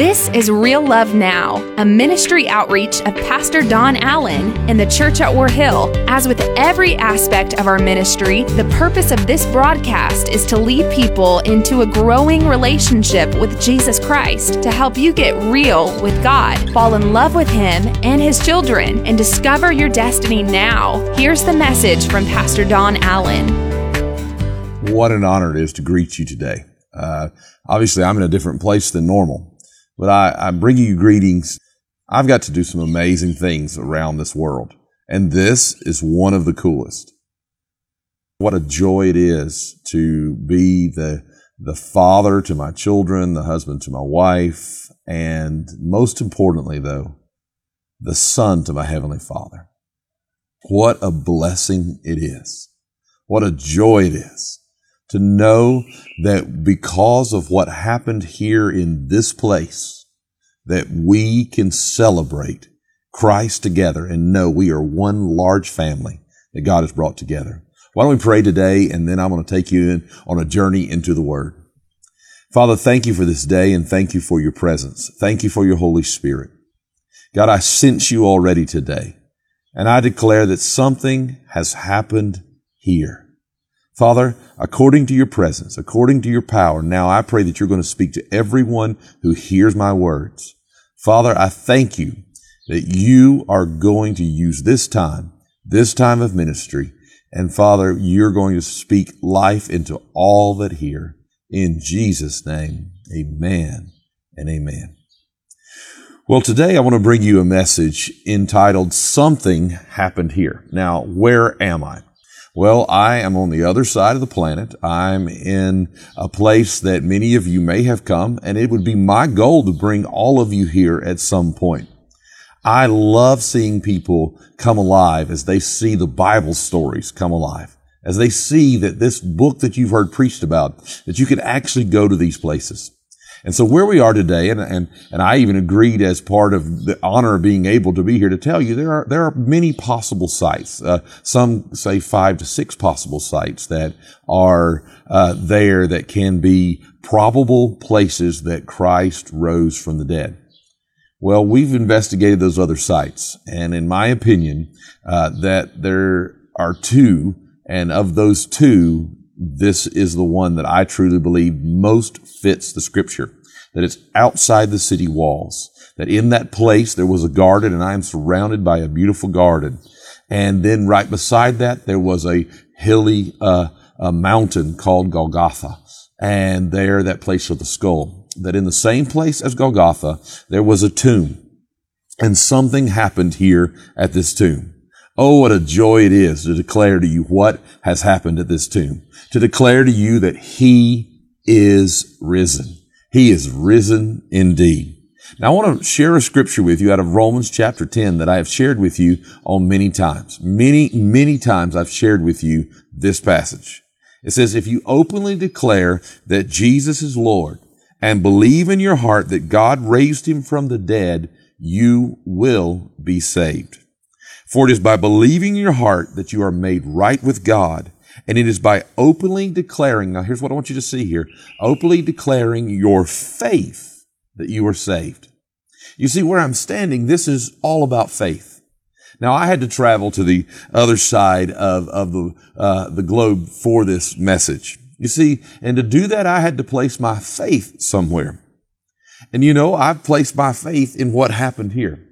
This is Real Love Now, a ministry outreach of Pastor Don Allen in the church at War Hill. As with every aspect of our ministry, the purpose of this broadcast is to lead people into a growing relationship with Jesus Christ to help you get real with God, fall in love with Him and His children, and discover your destiny now. Here's the message from Pastor Don Allen. What an honor it is to greet you today. Uh, obviously, I'm in a different place than normal but I, I'm bringing you greetings. I've got to do some amazing things around this world, and this is one of the coolest. What a joy it is to be the, the father to my children, the husband to my wife, and most importantly, though, the son to my heavenly father. What a blessing it is. What a joy it is to know that because of what happened here in this place, that we can celebrate Christ together and know we are one large family that God has brought together. Why don't we pray today and then I'm going to take you in on a journey into the Word. Father, thank you for this day and thank you for your presence. Thank you for your Holy Spirit. God, I sense you already today and I declare that something has happened here. Father, according to your presence, according to your power, now I pray that you're going to speak to everyone who hears my words. Father, I thank you that you are going to use this time, this time of ministry, and Father, you're going to speak life into all that hear. In Jesus' name, amen and amen. Well, today I want to bring you a message entitled Something Happened Here. Now, where am I? Well, I am on the other side of the planet. I'm in a place that many of you may have come, and it would be my goal to bring all of you here at some point. I love seeing people come alive as they see the Bible stories come alive, as they see that this book that you've heard preached about, that you can actually go to these places. And so where we are today, and, and, and I even agreed as part of the honor of being able to be here to tell you there are, there are many possible sites. Uh, some say five to six possible sites that are, uh, there that can be probable places that Christ rose from the dead. Well, we've investigated those other sites, and in my opinion, uh, that there are two, and of those two, this is the one that I truly believe most fits the scripture. That it's outside the city walls. That in that place there was a garden and I am surrounded by a beautiful garden. And then right beside that there was a hilly, uh, a mountain called Golgotha. And there, that place of the skull. That in the same place as Golgotha, there was a tomb. And something happened here at this tomb. Oh, what a joy it is to declare to you what has happened at this tomb. To declare to you that he is risen. He is risen indeed. Now I want to share a scripture with you out of Romans chapter 10 that I have shared with you on many times. Many, many times I've shared with you this passage. It says, if you openly declare that Jesus is Lord and believe in your heart that God raised him from the dead, you will be saved. For it is by believing in your heart that you are made right with God. And it is by openly declaring, now here's what I want you to see here, openly declaring your faith that you are saved. You see where I'm standing, this is all about faith. Now I had to travel to the other side of, of the, uh, the globe for this message. You see, and to do that, I had to place my faith somewhere. And you know, I've placed my faith in what happened here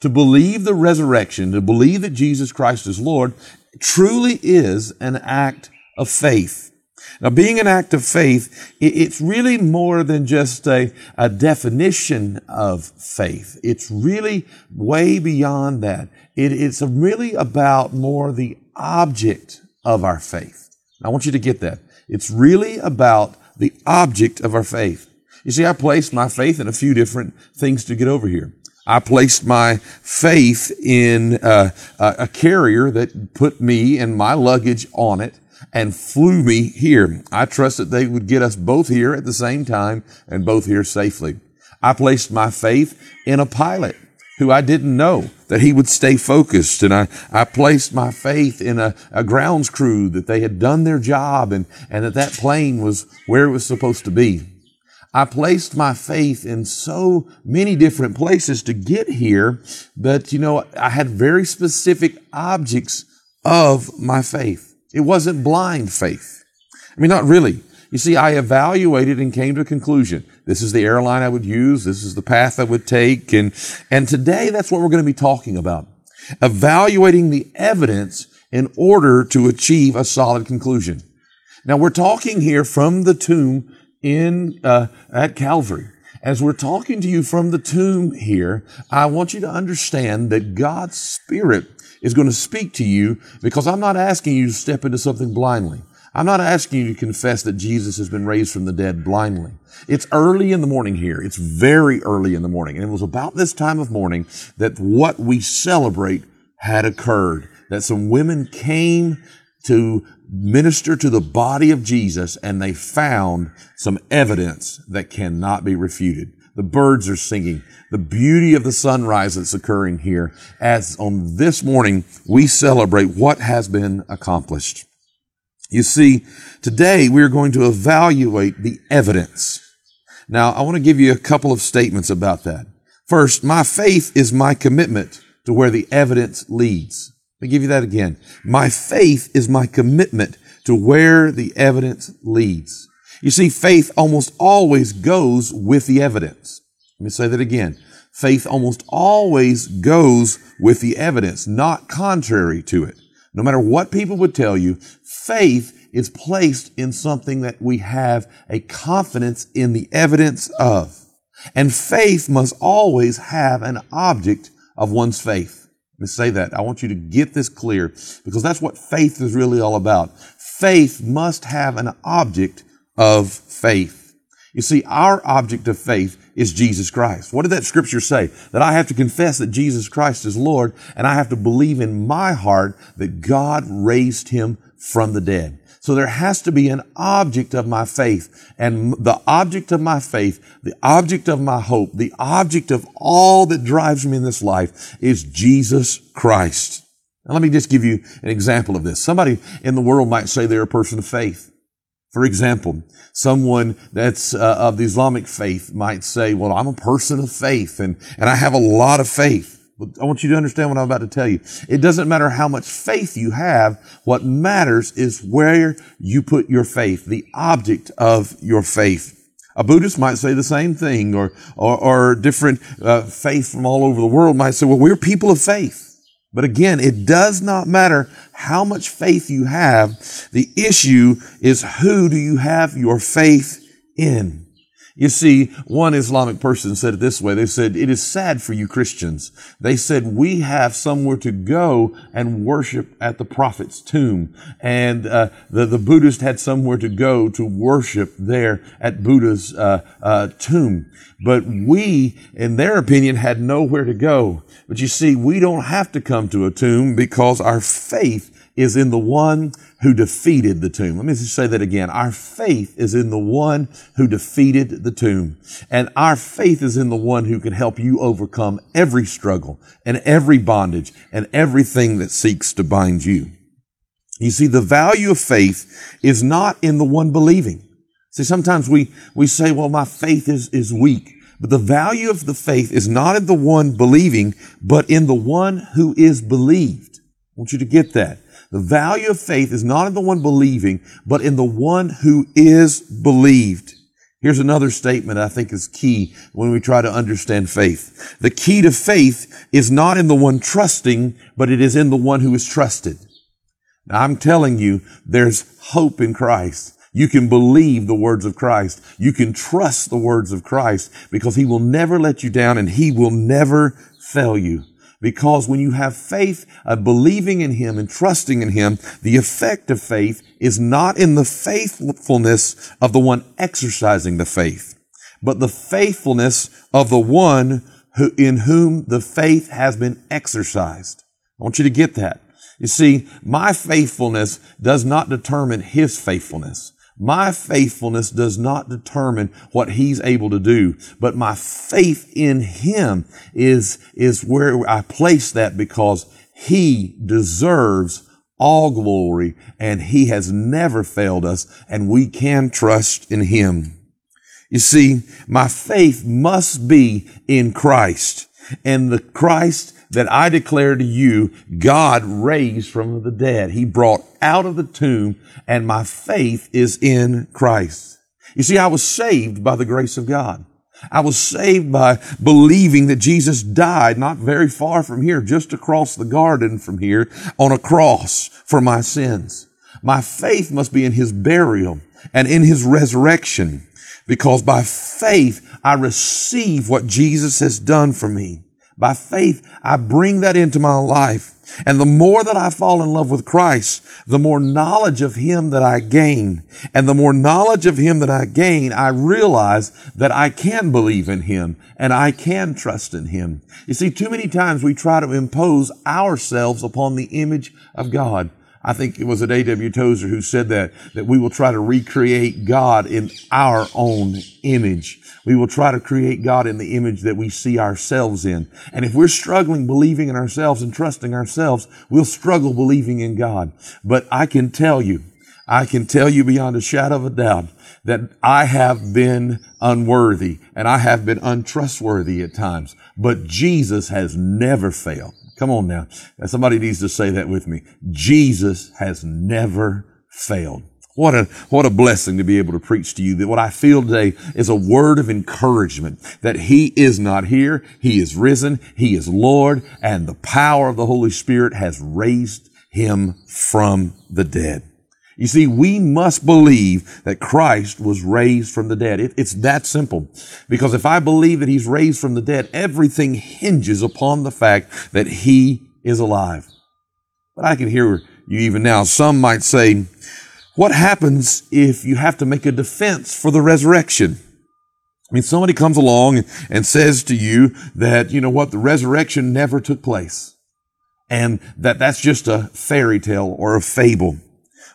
to believe the resurrection, to believe that Jesus Christ is Lord, truly is an act of faith. Now, being an act of faith, it's really more than just a, a definition of faith. It's really way beyond that. It, it's really about more the object of our faith. I want you to get that. It's really about the object of our faith. You see, I placed my faith in a few different things to get over here. I placed my faith in uh, a carrier that put me and my luggage on it and flew me here. I trusted they would get us both here at the same time and both here safely. I placed my faith in a pilot who I didn't know that he would stay focused. And I, I placed my faith in a, a grounds crew that they had done their job and, and that that plane was where it was supposed to be. I placed my faith in so many different places to get here, but you know, I had very specific objects of my faith. It wasn't blind faith. I mean, not really. You see, I evaluated and came to a conclusion. This is the airline I would use. This is the path I would take. And, and today that's what we're going to be talking about. Evaluating the evidence in order to achieve a solid conclusion. Now we're talking here from the tomb in, uh, at Calvary. As we're talking to you from the tomb here, I want you to understand that God's Spirit is going to speak to you because I'm not asking you to step into something blindly. I'm not asking you to confess that Jesus has been raised from the dead blindly. It's early in the morning here. It's very early in the morning. And it was about this time of morning that what we celebrate had occurred. That some women came to minister to the body of Jesus and they found some evidence that cannot be refuted. The birds are singing. The beauty of the sunrise that's occurring here as on this morning we celebrate what has been accomplished. You see, today we are going to evaluate the evidence. Now, I want to give you a couple of statements about that. First, my faith is my commitment to where the evidence leads. Let me give you that again. My faith is my commitment to where the evidence leads. You see, faith almost always goes with the evidence. Let me say that again. Faith almost always goes with the evidence, not contrary to it. No matter what people would tell you, faith is placed in something that we have a confidence in the evidence of. And faith must always have an object of one's faith. Let me say that. I want you to get this clear because that's what faith is really all about. Faith must have an object of faith. You see, our object of faith is Jesus Christ. What did that scripture say? That I have to confess that Jesus Christ is Lord and I have to believe in my heart that God raised him from the dead. So there has to be an object of my faith and the object of my faith, the object of my hope, the object of all that drives me in this life is Jesus Christ. Let me just give you an example of this. Somebody in the world might say they're a person of faith. For example, someone that's uh, of the Islamic faith might say, well, I'm a person of faith and, and I have a lot of faith. I want you to understand what I'm about to tell you. It doesn't matter how much faith you have. What matters is where you put your faith, the object of your faith. A Buddhist might say the same thing, or or, or different uh, faith from all over the world might say, "Well, we're people of faith." But again, it does not matter how much faith you have. The issue is who do you have your faith in? You see, one Islamic person said it this way. They said, it is sad for you Christians. They said, we have somewhere to go and worship at the prophet's tomb. And uh, the, the Buddhist had somewhere to go to worship there at Buddha's uh, uh, tomb. But we, in their opinion, had nowhere to go. But you see, we don't have to come to a tomb because our faith is in the one who defeated the tomb. Let me just say that again. Our faith is in the one who defeated the tomb. And our faith is in the one who can help you overcome every struggle and every bondage and everything that seeks to bind you. You see, the value of faith is not in the one believing. See, sometimes we, we say, well, my faith is, is weak. But the value of the faith is not in the one believing, but in the one who is believed. I want you to get that. The value of faith is not in the one believing, but in the one who is believed. Here's another statement I think is key when we try to understand faith. The key to faith is not in the one trusting, but it is in the one who is trusted. Now I'm telling you, there's hope in Christ. You can believe the words of Christ. You can trust the words of Christ because he will never let you down and he will never fail you. Because when you have faith, uh, believing in Him and trusting in Him, the effect of faith is not in the faithfulness of the one exercising the faith, but the faithfulness of the one who, in whom the faith has been exercised. I want you to get that. You see, my faithfulness does not determine His faithfulness. My faithfulness does not determine what he's able to do, but my faith in him is, is where I place that because he deserves all glory and he has never failed us and we can trust in him. You see, my faith must be in Christ and the Christ that I declare to you, God raised from the dead. He brought out of the tomb and my faith is in Christ. You see, I was saved by the grace of God. I was saved by believing that Jesus died not very far from here, just across the garden from here on a cross for my sins. My faith must be in his burial and in his resurrection because by faith I receive what Jesus has done for me. By faith, I bring that into my life. And the more that I fall in love with Christ, the more knowledge of Him that I gain. And the more knowledge of Him that I gain, I realize that I can believe in Him and I can trust in Him. You see, too many times we try to impose ourselves upon the image of God. I think it was at A.W. Tozer who said that, that we will try to recreate God in our own image. We will try to create God in the image that we see ourselves in. And if we're struggling believing in ourselves and trusting ourselves, we'll struggle believing in God. But I can tell you, I can tell you beyond a shadow of a doubt that I have been unworthy and I have been untrustworthy at times, but Jesus has never failed. Come on now. Somebody needs to say that with me. Jesus has never failed. What a, what a blessing to be able to preach to you that what I feel today is a word of encouragement that he is not here. He is risen. He is Lord and the power of the Holy Spirit has raised him from the dead. You see, we must believe that Christ was raised from the dead. It, it's that simple. Because if I believe that he's raised from the dead, everything hinges upon the fact that he is alive. But I can hear you even now. Some might say, what happens if you have to make a defense for the resurrection? I mean, somebody comes along and says to you that, you know what, the resurrection never took place and that that's just a fairy tale or a fable.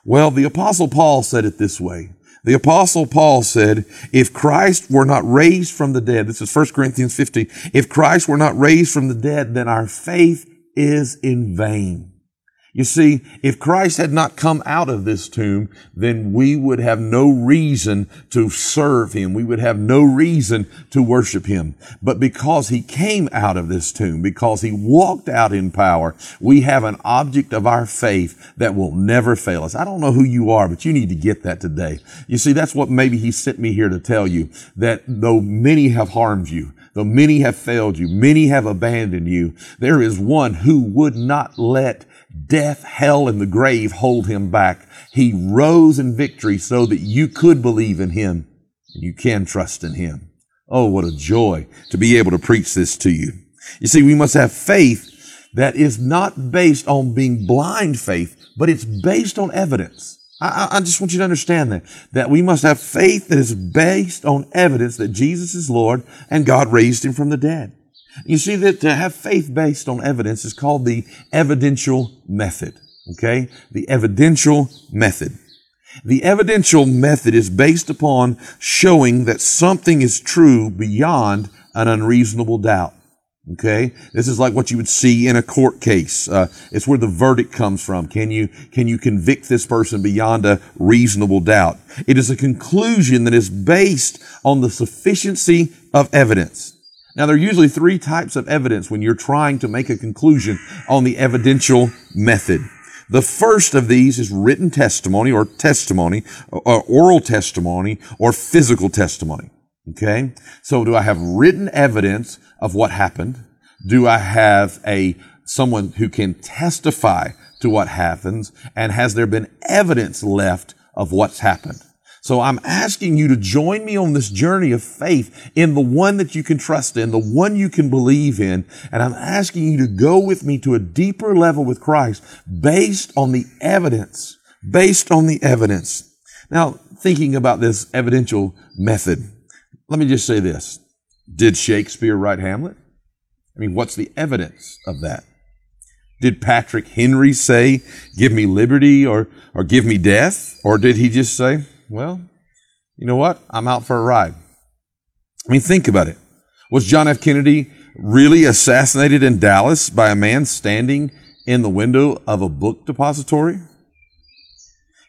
Well, the apostle Paul said it this way. The apostle Paul said, if Christ were not raised from the dead, this is 1 Corinthians 15, if Christ were not raised from the dead, then our faith is in vain. You see, if Christ had not come out of this tomb, then we would have no reason to serve him. We would have no reason to worship him. But because he came out of this tomb, because he walked out in power, we have an object of our faith that will never fail us. I don't know who you are, but you need to get that today. You see, that's what maybe he sent me here to tell you that though many have harmed you, though many have failed you, many have abandoned you, there is one who would not let death, hell, and the grave hold him back. He rose in victory so that you could believe in him and you can trust in him. Oh, what a joy to be able to preach this to you. You see, we must have faith that is not based on being blind faith, but it's based on evidence. I, I, just want you to understand that, that we must have faith that is based on evidence that Jesus is Lord and God raised him from the dead. You see that to have faith based on evidence is called the evidential method. Okay? The evidential method. The evidential method is based upon showing that something is true beyond an unreasonable doubt. Okay, this is like what you would see in a court case. Uh, it's where the verdict comes from. Can you can you convict this person beyond a reasonable doubt? It is a conclusion that is based on the sufficiency of evidence. Now, there are usually three types of evidence when you're trying to make a conclusion on the evidential method. The first of these is written testimony or testimony, or oral testimony or physical testimony. Okay. So do I have written evidence of what happened? Do I have a, someone who can testify to what happens? And has there been evidence left of what's happened? So I'm asking you to join me on this journey of faith in the one that you can trust in, the one you can believe in. And I'm asking you to go with me to a deeper level with Christ based on the evidence, based on the evidence. Now, thinking about this evidential method, let me just say this. Did Shakespeare write Hamlet? I mean, what's the evidence of that? Did Patrick Henry say, give me liberty or, or give me death? Or did he just say, well, you know what? I'm out for a ride. I mean, think about it. Was John F. Kennedy really assassinated in Dallas by a man standing in the window of a book depository?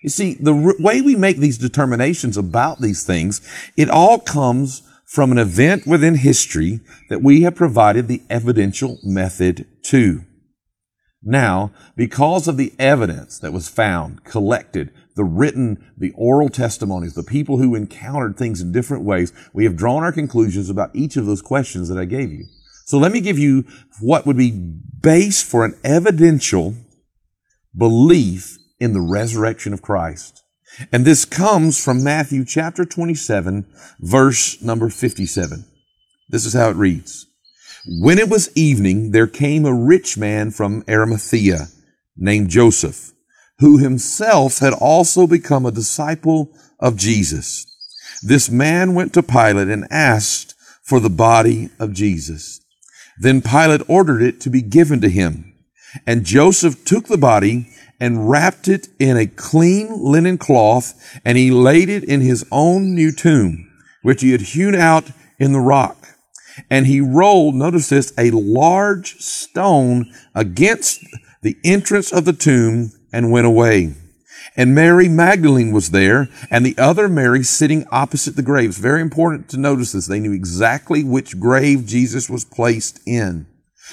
You see, the r- way we make these determinations about these things, it all comes from an event within history that we have provided the evidential method to. Now, because of the evidence that was found, collected, the written, the oral testimonies, the people who encountered things in different ways, we have drawn our conclusions about each of those questions that I gave you. So let me give you what would be base for an evidential belief in the resurrection of Christ. And this comes from Matthew chapter 27, verse number 57. This is how it reads. When it was evening, there came a rich man from Arimathea named Joseph, who himself had also become a disciple of Jesus. This man went to Pilate and asked for the body of Jesus. Then Pilate ordered it to be given to him. And Joseph took the body and wrapped it in a clean linen cloth, and he laid it in his own new tomb, which he had hewn out in the rock. And he rolled, notice this, a large stone against the entrance of the tomb and went away. And Mary Magdalene was there, and the other Mary sitting opposite the grave. It's very important to notice this. They knew exactly which grave Jesus was placed in.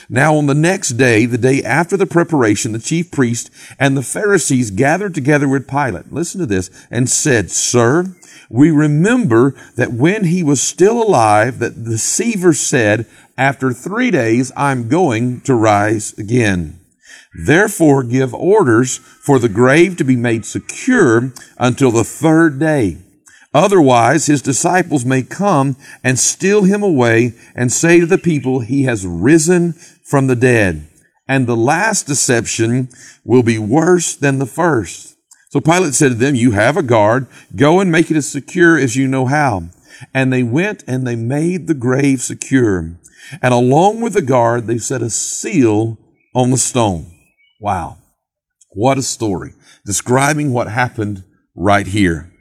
Now on the next day, the day after the preparation, the chief priest and the Pharisees gathered together with Pilate. Listen to this and said, Sir, we remember that when he was still alive, that the deceiver said, after three days, I'm going to rise again. Therefore give orders for the grave to be made secure until the third day. Otherwise, his disciples may come and steal him away and say to the people, he has risen from the dead. And the last deception will be worse than the first. So Pilate said to them, you have a guard. Go and make it as secure as you know how. And they went and they made the grave secure. And along with the guard, they set a seal on the stone. Wow. What a story describing what happened right here.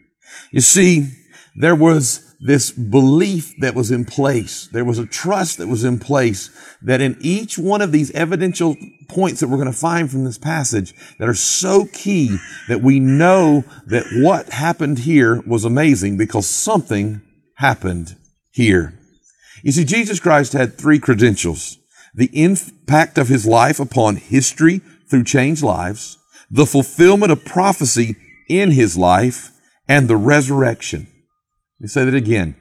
You see, there was this belief that was in place. There was a trust that was in place that in each one of these evidential points that we're going to find from this passage that are so key that we know that what happened here was amazing because something happened here. You see, Jesus Christ had three credentials. The impact of his life upon history through changed lives, the fulfillment of prophecy in his life, and the resurrection. Let me say that again.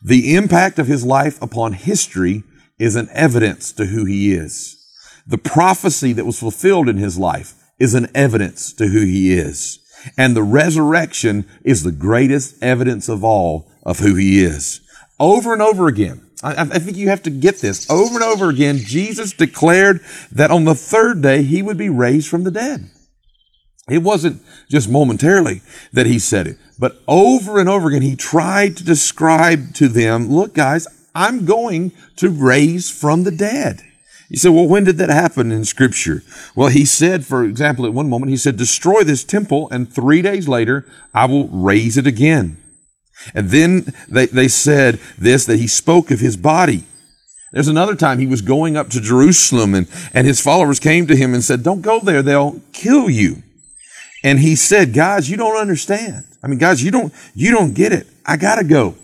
The impact of his life upon history is an evidence to who he is. The prophecy that was fulfilled in his life is an evidence to who he is. And the resurrection is the greatest evidence of all of who he is. Over and over again, I, I, think you have to get this. Over and over again, Jesus declared that on the third day he would be raised from the dead. It wasn't just momentarily that he said it, but over and over again, he tried to describe to them, look, guys, I'm going to raise from the dead. You say, well, when did that happen in scripture? Well, he said, for example, at one moment, he said, destroy this temple and three days later, I will raise it again. And then they, they said this, that he spoke of his body. There's another time he was going up to Jerusalem and, and his followers came to him and said, don't go there. They'll kill you. And he said, guys, you don't understand. I mean, guys, you don't, you don't get it. I gotta go.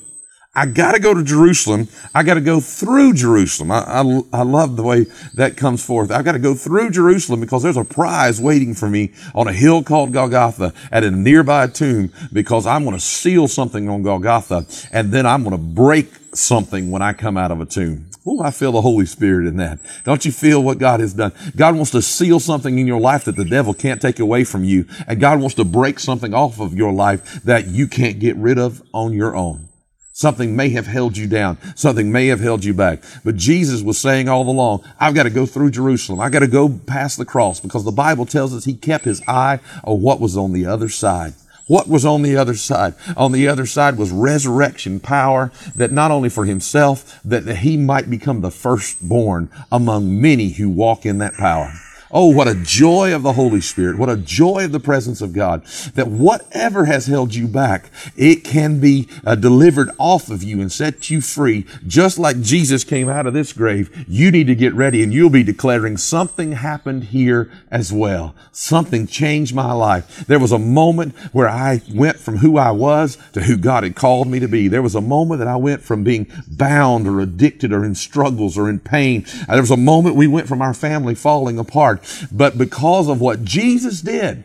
I gotta go to Jerusalem. I gotta go through Jerusalem. I, I, I love the way that comes forth. I gotta go through Jerusalem because there's a prize waiting for me on a hill called Golgotha at a nearby tomb because I'm to seal something on Golgotha and then I'm to break something when I come out of a tomb. Oh, I feel the Holy Spirit in that. Don't you feel what God has done? God wants to seal something in your life that the devil can't take away from you. And God wants to break something off of your life that you can't get rid of on your own. Something may have held you down. Something may have held you back. But Jesus was saying all along, I've got to go through Jerusalem. I've got to go past the cross because the Bible tells us he kept his eye on what was on the other side. What was on the other side? On the other side was resurrection power that not only for himself, that he might become the firstborn among many who walk in that power. Oh, what a joy of the Holy Spirit. What a joy of the presence of God. That whatever has held you back, it can be uh, delivered off of you and set you free. Just like Jesus came out of this grave, you need to get ready and you'll be declaring something happened here as well. Something changed my life. There was a moment where I went from who I was to who God had called me to be. There was a moment that I went from being bound or addicted or in struggles or in pain. There was a moment we went from our family falling apart but because of what Jesus did,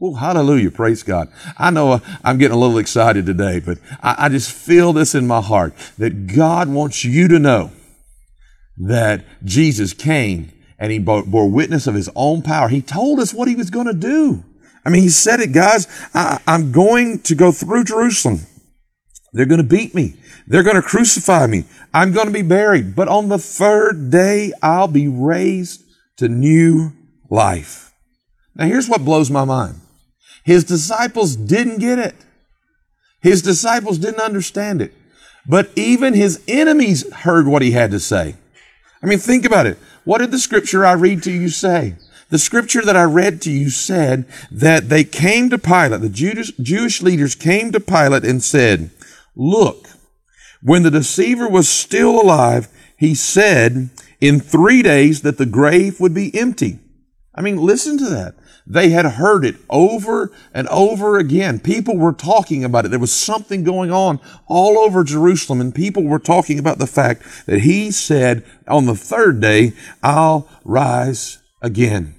Oh, hallelujah. Praise God. I know uh, I'm getting a little excited today, but I, I, just feel this in my heart that God wants you to know that Jesus came and he bore, bore witness of his own power. He told us what he was going to do. I mean, he said it, guys. I, I'm going to go through Jerusalem. They're going to beat me. They're going to crucify me. I'm going to be buried. But on the third day, I'll be raised to new life. Now here's what blows my mind. His disciples didn't get it. His disciples didn't understand it. But even his enemies heard what he had to say. I mean, think about it. What did the scripture I read to you say? The scripture that I read to you said that they came to Pilate, the Jewish, leaders came to Pilate and said, look, when the deceiver was still alive, he said, in three days that the grave would be empty. I mean, listen to that. They had heard it over and over again. People were talking about it. There was something going on all over Jerusalem and people were talking about the fact that he said on the third day, I'll rise again.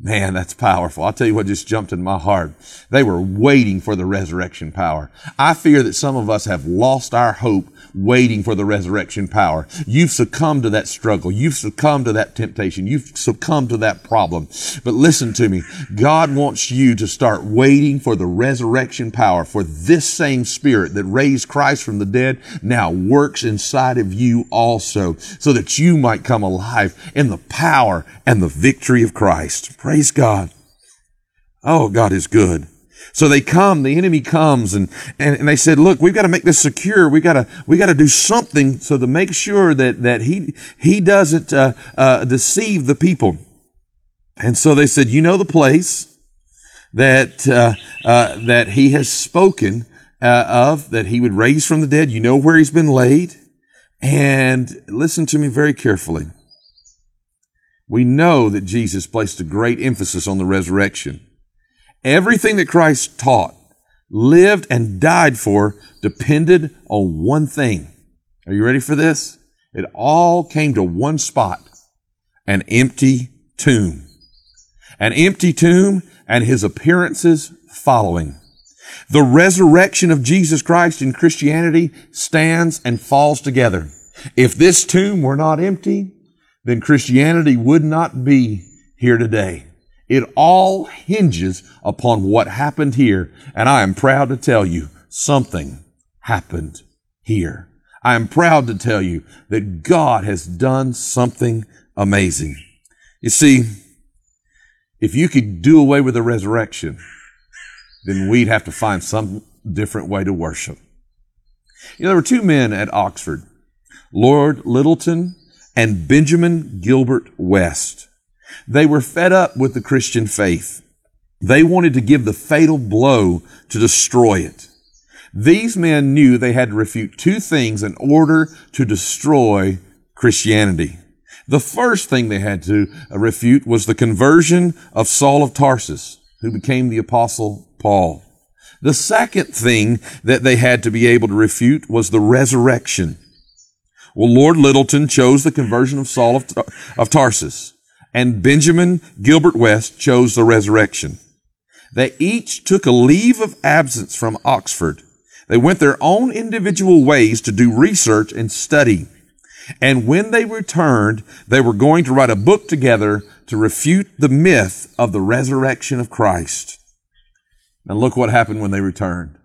Man, that's powerful. I'll tell you what just jumped in my heart. They were waiting for the resurrection power. I fear that some of us have lost our hope waiting for the resurrection power. You've succumbed to that struggle. You've succumbed to that temptation. You've succumbed to that problem. But listen to me. God wants you to start waiting for the resurrection power for this same spirit that raised Christ from the dead now works inside of you also so that you might come alive in the power and the victory of Christ. Praise God. Oh, God is good. So they come, the enemy comes and, and, and they said, look, we've got to make this secure. We got to, we got to do something so to make sure that, that he, he doesn't, uh, uh, deceive the people. And so they said, you know the place that, uh, uh that he has spoken, uh, of, that he would raise from the dead. You know where he's been laid. And listen to me very carefully. We know that Jesus placed a great emphasis on the resurrection. Everything that Christ taught, lived, and died for depended on one thing. Are you ready for this? It all came to one spot, an empty tomb. An empty tomb and his appearances following. The resurrection of Jesus Christ in Christianity stands and falls together. If this tomb were not empty, then Christianity would not be here today. It all hinges upon what happened here. And I am proud to tell you something happened here. I am proud to tell you that God has done something amazing. You see, if you could do away with the resurrection, then we'd have to find some different way to worship. You know, there were two men at Oxford, Lord Lyttelton and Benjamin Gilbert West. They were fed up with the Christian faith. They wanted to give the fatal blow to destroy it. These men knew they had to refute two things in order to destroy Christianity. The first thing they had to refute was the conversion of Saul of Tarsus, who became the apostle Paul. The second thing that they had to be able to refute was the resurrection. Well, Lord Lyttelton chose the conversion of Saul of, of Tarsus, and Benjamin Gilbert West chose the resurrection. They each took a leave of absence from Oxford. They went their own individual ways to do research and study. And when they returned, they were going to write a book together to refute the myth of the resurrection of Christ. Now look what happened when they returned.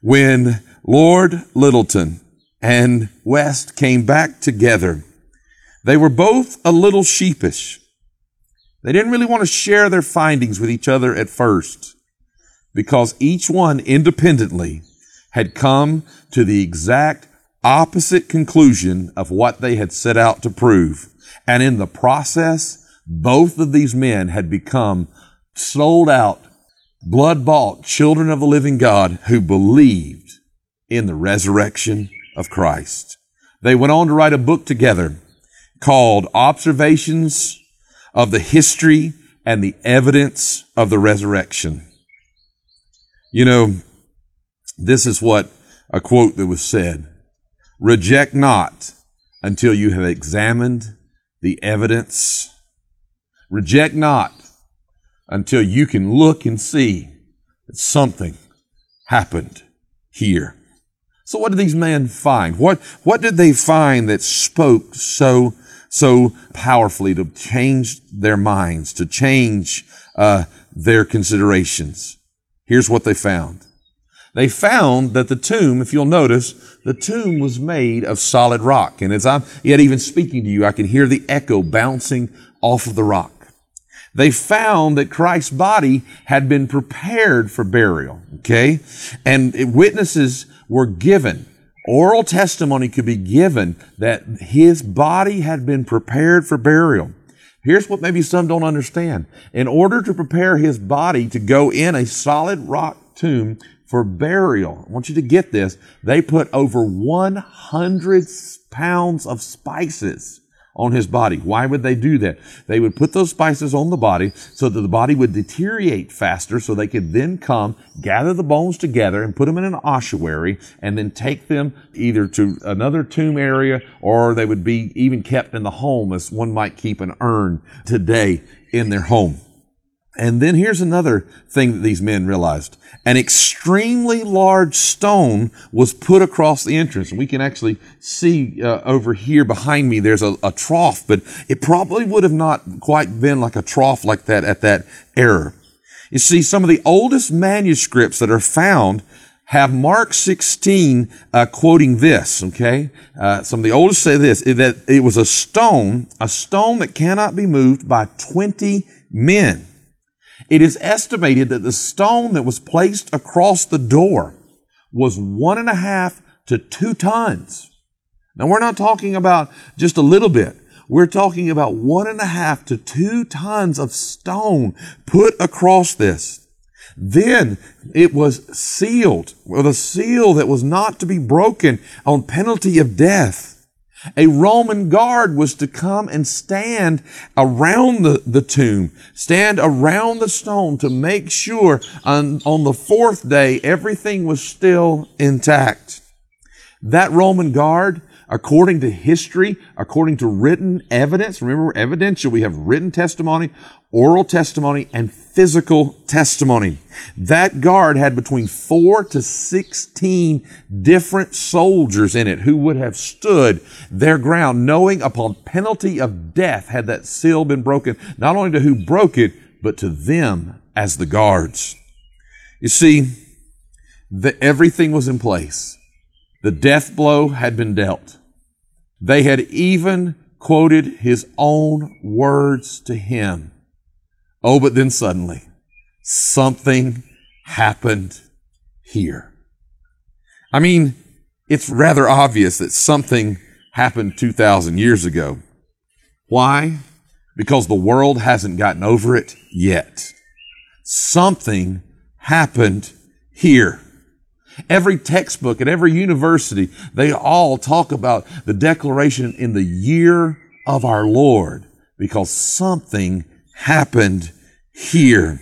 When Lord Lyttelton and West came back together. They were both a little sheepish. They didn't really want to share their findings with each other at first because each one independently had come to the exact opposite conclusion of what they had set out to prove. And in the process, Both of these men had become sold out, blood bought children of the living God who believed in the resurrection of Christ. They went on to write a book together called Observations of the History and the Evidence of the Resurrection. You know, this is what a quote that was said. Reject not until you have examined the evidence. Reject not until you can look and see that something happened here. So what did these men find? What, what did they find that spoke so, so powerfully to change their minds, to change, uh, their considerations? Here's what they found. They found that the tomb, if you'll notice, the tomb was made of solid rock. And as I'm yet even speaking to you, I can hear the echo bouncing off of the rock. They found that Christ's body had been prepared for burial. Okay. And witnesses were given. Oral testimony could be given that his body had been prepared for burial. Here's what maybe some don't understand. In order to prepare his body to go in a solid rock tomb for burial, I want you to get this, they put over 100 pounds of spices on his body. Why would they do that? They would put those spices on the body so that the body would deteriorate faster so they could then come, gather the bones together and put them in an ossuary and then take them either to another tomb area or they would be even kept in the home as one might keep an urn today in their home. And then here's another thing that these men realized. An extremely large stone was put across the entrance. We can actually see uh, over here behind me, there's a, a, trough, but it probably would have not quite been like a trough like that at that era. You see, some of the oldest manuscripts that are found have Mark 16 uh, quoting this, okay? Uh, some of the oldest say this, that it was a stone, a stone that cannot be moved by 20 men. It is estimated that the stone that was placed across the door was one and a half to two tons. Now we're not talking about just a little bit. We're talking about one and a half to two tons of stone put across this. Then it was sealed with a seal that was not to be broken on penalty of death. A Roman guard was to come and stand around the, the tomb, stand around the stone to make sure on, on the fourth day everything was still intact. That Roman guard according to history, according to written evidence. Remember, evidential, we have written testimony, oral testimony, and physical testimony. That guard had between four to 16 different soldiers in it who would have stood their ground, knowing upon penalty of death had that seal been broken, not only to who broke it, but to them as the guards. You see, the, everything was in place. The death blow had been dealt. They had even quoted his own words to him. Oh, but then suddenly something happened here. I mean, it's rather obvious that something happened 2,000 years ago. Why? Because the world hasn't gotten over it yet. Something happened here. Every textbook at every university, they all talk about the declaration in the year of our Lord because something happened here.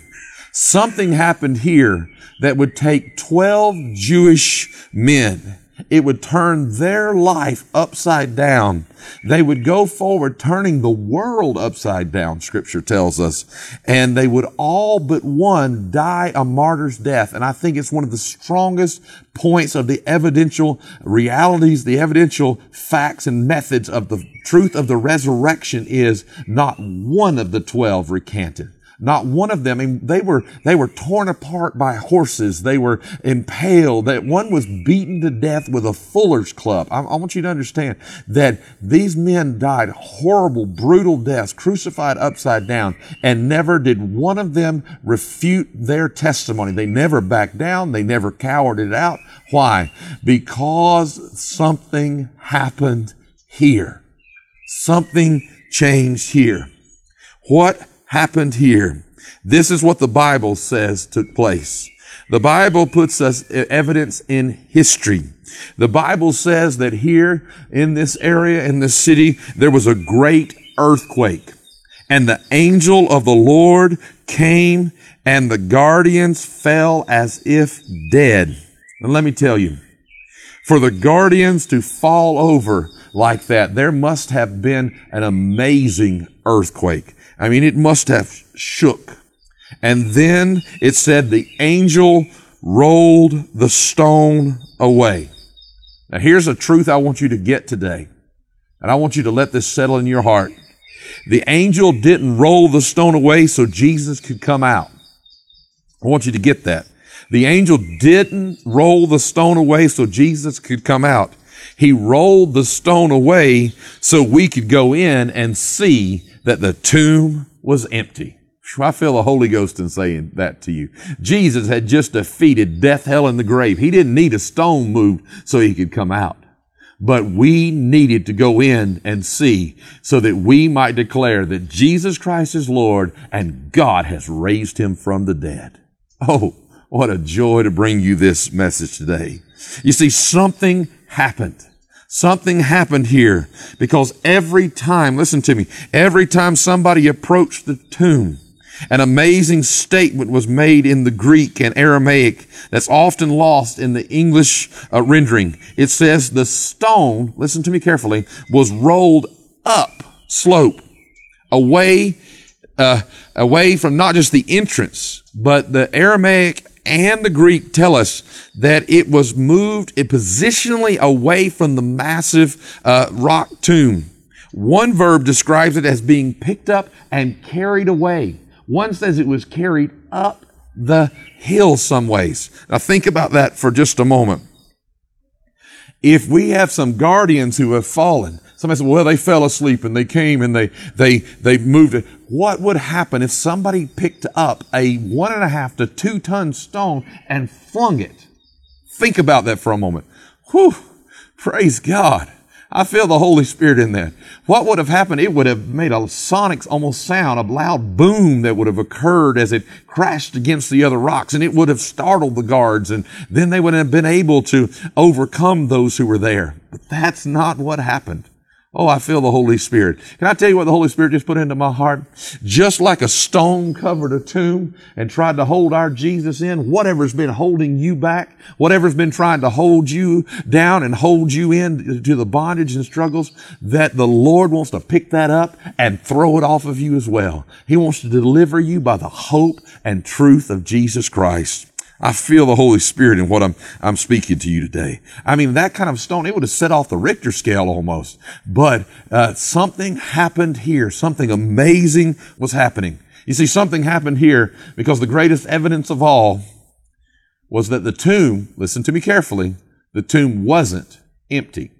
Something happened here that would take 12 Jewish men it would turn their life upside down. They would go forward, turning the world upside down, scripture tells us. And they would all but one die a martyr's death. And I think it's one of the strongest points of the evidential realities, the evidential facts and methods of the truth of the resurrection is not one of the 12 recanted. Not one of them. I mean, they were, they were torn apart by horses. They were impaled. That one was beaten to death with a fuller's club. I, I want you to understand that these men died horrible, brutal deaths, crucified upside down, and never did one of them refute their testimony. They never backed down. They never cowered it out. Why? Because something happened here. Something changed here. what happened here. This is what the Bible says took place. The Bible puts us evidence in history. The Bible says that here in this area, in this city, there was a great earthquake and the angel of the Lord came and the guardians fell as if dead. And let me tell you, for the guardians to fall over like that, there must have been an amazing earthquake. I mean, it must have shook. And then it said the angel rolled the stone away. Now here's a truth I want you to get today. And I want you to let this settle in your heart. The angel didn't roll the stone away so Jesus could come out. I want you to get that. The angel didn't roll the stone away so Jesus could come out. He rolled the stone away so we could go in and see that the tomb was empty. I feel the Holy Ghost in saying that to you. Jesus had just defeated death, hell, and the grave. He didn't need a stone moved so he could come out. But we needed to go in and see so that we might declare that Jesus Christ is Lord and God has raised him from the dead. Oh, what a joy to bring you this message today. You see, something happened. Something happened here because every time, listen to me, every time somebody approached the tomb, an amazing statement was made in the Greek and Aramaic that's often lost in the English uh, rendering. It says the stone, listen to me carefully, was rolled up slope away, uh, away from not just the entrance, but the Aramaic and the Greek tell us that it was moved it positionally away from the massive uh, rock tomb. One verb describes it as being picked up and carried away. One says it was carried up the hill some ways. Now think about that for just a moment. If we have some guardians who have fallen, somebody said, well, they fell asleep and they came and they, they, they moved it. What would happen if somebody picked up a one and a half to two ton stone and flung it? Think about that for a moment. Whew, praise God. I feel the Holy Spirit in that. What would have happened? It would have made a sonic almost sound, a loud boom that would have occurred as it crashed against the other rocks and it would have startled the guards and then they would have been able to overcome those who were there. But that's not what happened. Oh, I feel the Holy Spirit. Can I tell you what the Holy Spirit just put into my heart? Just like a stone covered a tomb and tried to hold our Jesus in, whatever's been holding you back, whatever's been trying to hold you down and hold you in to the bondage and struggles, that the Lord wants to pick that up and throw it off of you as well. He wants to deliver you by the hope and truth of Jesus Christ. I feel the Holy Spirit in what I'm, I'm speaking to you today. I mean, that kind of stone, it would have set off the Richter scale almost. But uh, something happened here. Something amazing was happening. You see, something happened here because the greatest evidence of all was that the tomb, listen to me carefully, the tomb wasn't empty.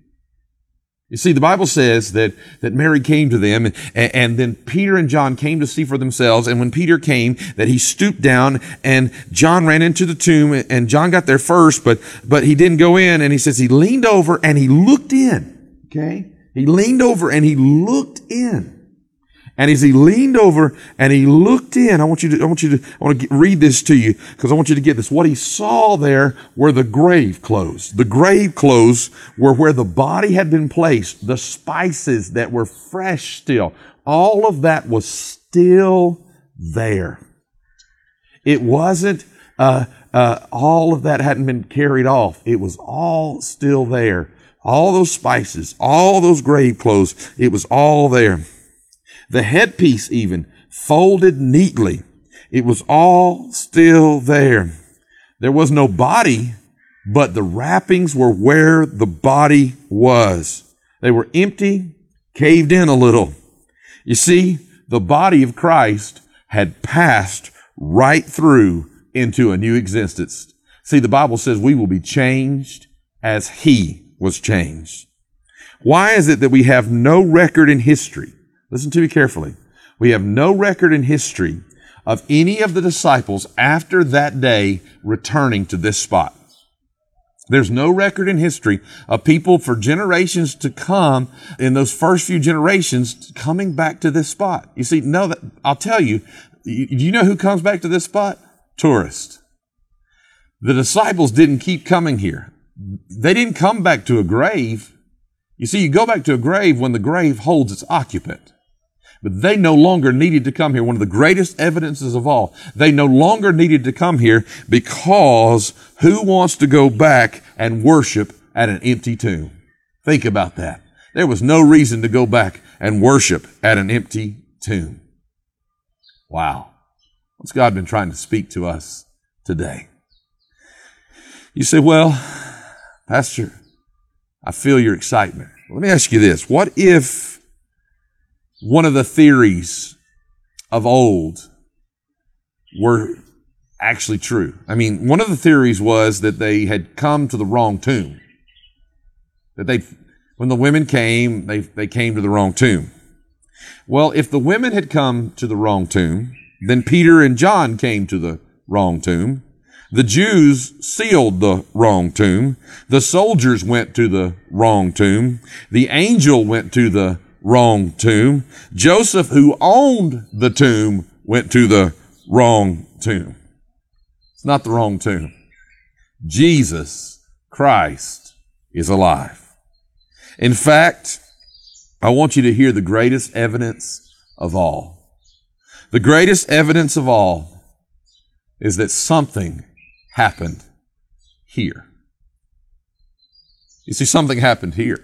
You see, the Bible says that, that Mary came to them and, and, then Peter and John came to see for themselves. And when Peter came, that he stooped down and John ran into the tomb and John got there first, but, but he didn't go in. And he says he leaned over and he looked in. Okay. He leaned over and he looked in. And as he leaned over and he looked in, I want you to, I want you to, I want to get, read this to you because I want you to get this. What he saw there were the grave clothes. The grave clothes were where the body had been placed, the spices that were fresh still. All of that was still there. It wasn't, uh, uh, all of that hadn't been carried off. It was all still there. All those spices, all those grave clothes, it was all there. The headpiece even folded neatly. It was all still there. There was no body, but the wrappings were where the body was. They were empty, caved in a little. You see, the body of Christ had passed right through into a new existence. See, the Bible says we will be changed as he was changed. Why is it that we have no record in history Listen to me carefully. We have no record in history of any of the disciples after that day returning to this spot. There's no record in history of people for generations to come in those first few generations coming back to this spot. You see, no, I'll tell you, do you know who comes back to this spot? Tourists. The disciples didn't keep coming here. They didn't come back to a grave. You see, you go back to a grave when the grave holds its occupant. But they no longer needed to come here. One of the greatest evidences of all. They no longer needed to come here because who wants to go back and worship at an empty tomb? Think about that. There was no reason to go back and worship at an empty tomb. Wow. What's God been trying to speak to us today? You say, well, Pastor, I feel your excitement. Let me ask you this. What if one of the theories of old were actually true. I mean, one of the theories was that they had come to the wrong tomb. That they, when the women came, they, they came to the wrong tomb. Well, if the women had come to the wrong tomb, then Peter and John came to the wrong tomb. The Jews sealed the wrong tomb. The soldiers went to the wrong tomb. The angel went to the wrong tomb. Joseph, who owned the tomb, went to the wrong tomb. It's not the wrong tomb. Jesus Christ is alive. In fact, I want you to hear the greatest evidence of all. The greatest evidence of all is that something happened here. You see, something happened here.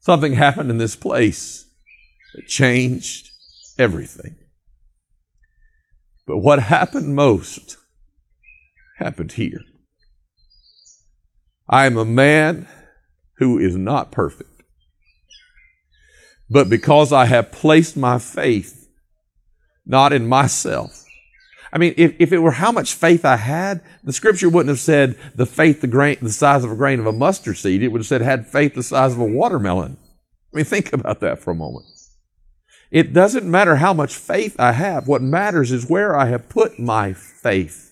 Something happened in this place that changed everything. But what happened most happened here. I am a man who is not perfect. But because I have placed my faith not in myself. I mean, if, if it were how much faith I had, the scripture wouldn't have said the faith the grain, the size of a grain of a mustard seed. It would have said had faith the size of a watermelon. I mean, think about that for a moment. It doesn't matter how much faith I have. What matters is where I have put my faith.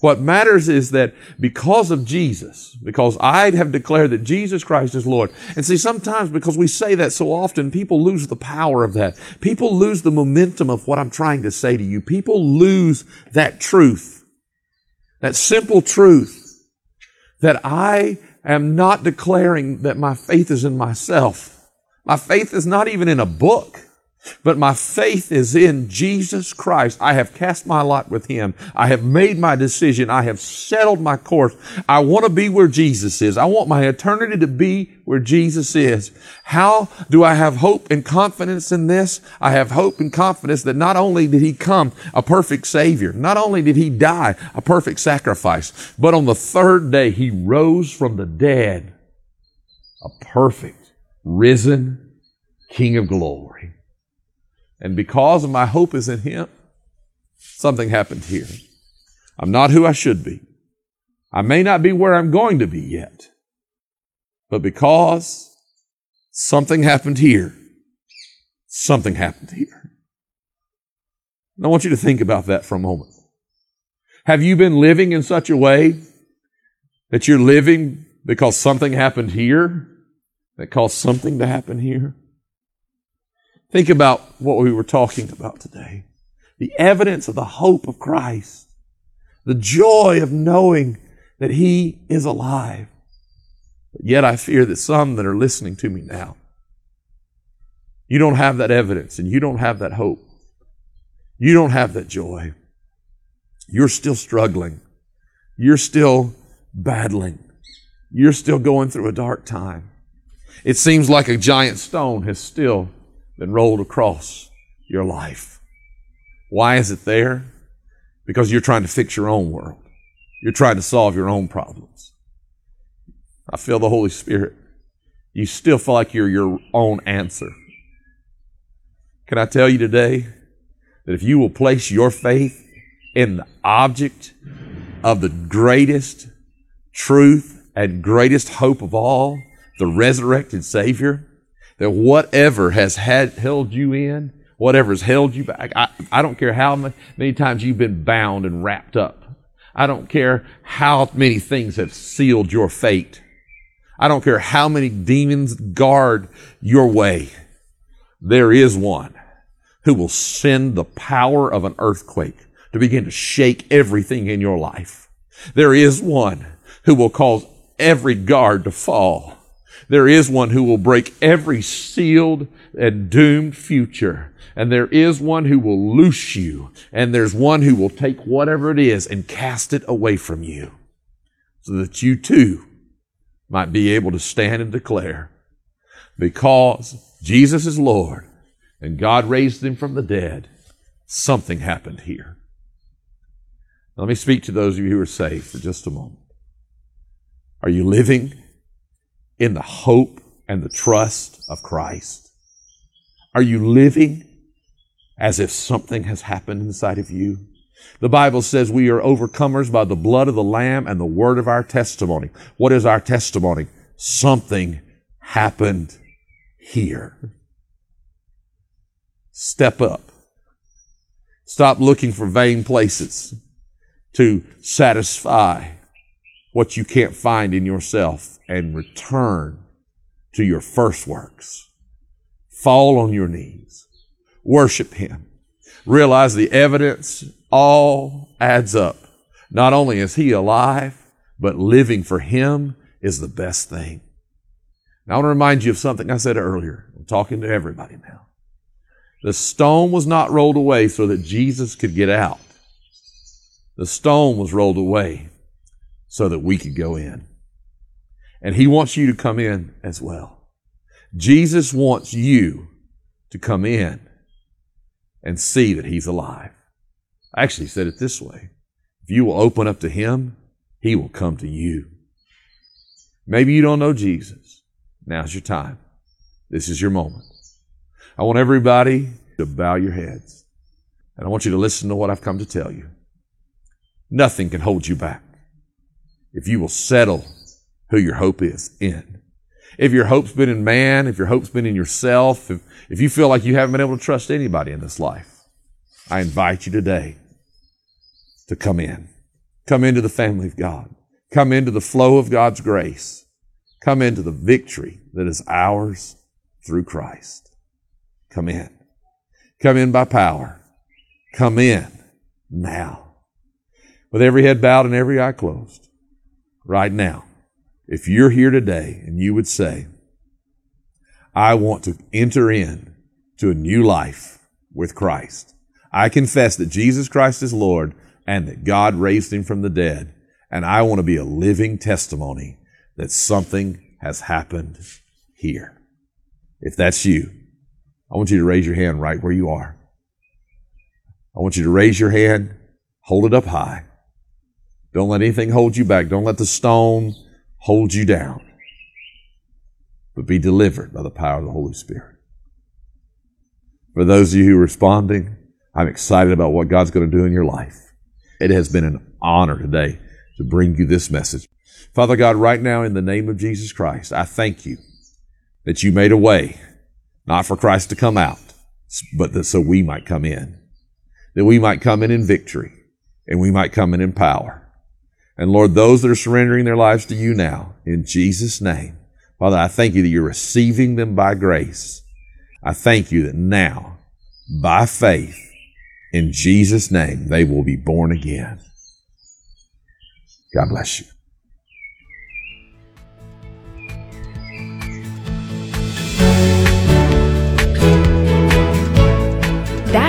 What matters is that because of Jesus, because I have declared that Jesus Christ is Lord. And see, sometimes because we say that so often, people lose the power of that. People lose the momentum of what I'm trying to say to you. People lose that truth, that simple truth that I am not declaring that my faith is in myself. My faith is not even in a book. But my faith is in Jesus Christ. I have cast my lot with Him. I have made my decision. I have settled my course. I want to be where Jesus is. I want my eternity to be where Jesus is. How do I have hope and confidence in this? I have hope and confidence that not only did He come a perfect Savior, not only did He die a perfect sacrifice, but on the third day He rose from the dead a perfect, risen King of glory. And because my hope is in Him, something happened here. I'm not who I should be. I may not be where I'm going to be yet. But because something happened here, something happened here. And I want you to think about that for a moment. Have you been living in such a way that you're living because something happened here that caused something to happen here? Think about what we were talking about today. The evidence of the hope of Christ. The joy of knowing that He is alive. But yet I fear that some that are listening to me now, you don't have that evidence and you don't have that hope. You don't have that joy. You're still struggling. You're still battling. You're still going through a dark time. It seems like a giant stone has still been rolled across your life. Why is it there? Because you're trying to fix your own world. You're trying to solve your own problems. I feel the Holy Spirit. You still feel like you're your own answer. Can I tell you today that if you will place your faith in the object of the greatest truth and greatest hope of all, the resurrected Savior, that whatever has had, held you in, whatever has held you back, I, I don't care how many times you've been bound and wrapped up. I don't care how many things have sealed your fate. I don't care how many demons guard your way. There is one who will send the power of an earthquake to begin to shake everything in your life. There is one who will cause every guard to fall. There is one who will break every sealed and doomed future. And there is one who will loose you. And there's one who will take whatever it is and cast it away from you so that you too might be able to stand and declare because Jesus is Lord and God raised him from the dead, something happened here. Let me speak to those of you who are saved for just a moment. Are you living in the hope and the trust of Christ? Are you living as if something has happened inside of you? The Bible says we are overcomers by the blood of the Lamb and the word of our testimony. What is our testimony? Something happened here. Step up. Stop looking for vain places to satisfy what you can't find in yourself and return to your first works. Fall on your knees. Worship Him. Realize the evidence all adds up. Not only is He alive, but living for Him is the best thing. Now I want to remind you of something I said earlier. I'm talking to everybody now. The stone was not rolled away so that Jesus could get out. The stone was rolled away so that we could go in. And he wants you to come in as well. Jesus wants you to come in and see that he's alive. I actually said it this way. If you will open up to him, he will come to you. Maybe you don't know Jesus. Now's your time. This is your moment. I want everybody to bow your heads. And I want you to listen to what I've come to tell you. Nothing can hold you back if you will settle who your hope is in. If your hope's been in man, if your hope's been in yourself, if, if you feel like you haven't been able to trust anybody in this life, I invite you today to come in. Come into the family of God. Come into the flow of God's grace. Come into the victory that is ours through Christ. Come in. Come in by power. Come in now. With every head bowed and every eye closed. Right now. If you're here today and you would say, I want to enter in to a new life with Christ. I confess that Jesus Christ is Lord and that God raised him from the dead. And I want to be a living testimony that something has happened here. If that's you, I want you to raise your hand right where you are. I want you to raise your hand, hold it up high. Don't let anything hold you back. Don't let the stone hold you down. But be delivered by the power of the Holy Spirit. For those of you who are responding, I'm excited about what God's going to do in your life. It has been an honor today to bring you this message. Father God, right now in the name of Jesus Christ, I thank you that you made a way not for Christ to come out, but that so we might come in, that we might come in in victory and we might come in in power. And Lord, those that are surrendering their lives to you now, in Jesus' name, Father, I thank you that you're receiving them by grace. I thank you that now, by faith, in Jesus' name, they will be born again. God bless you.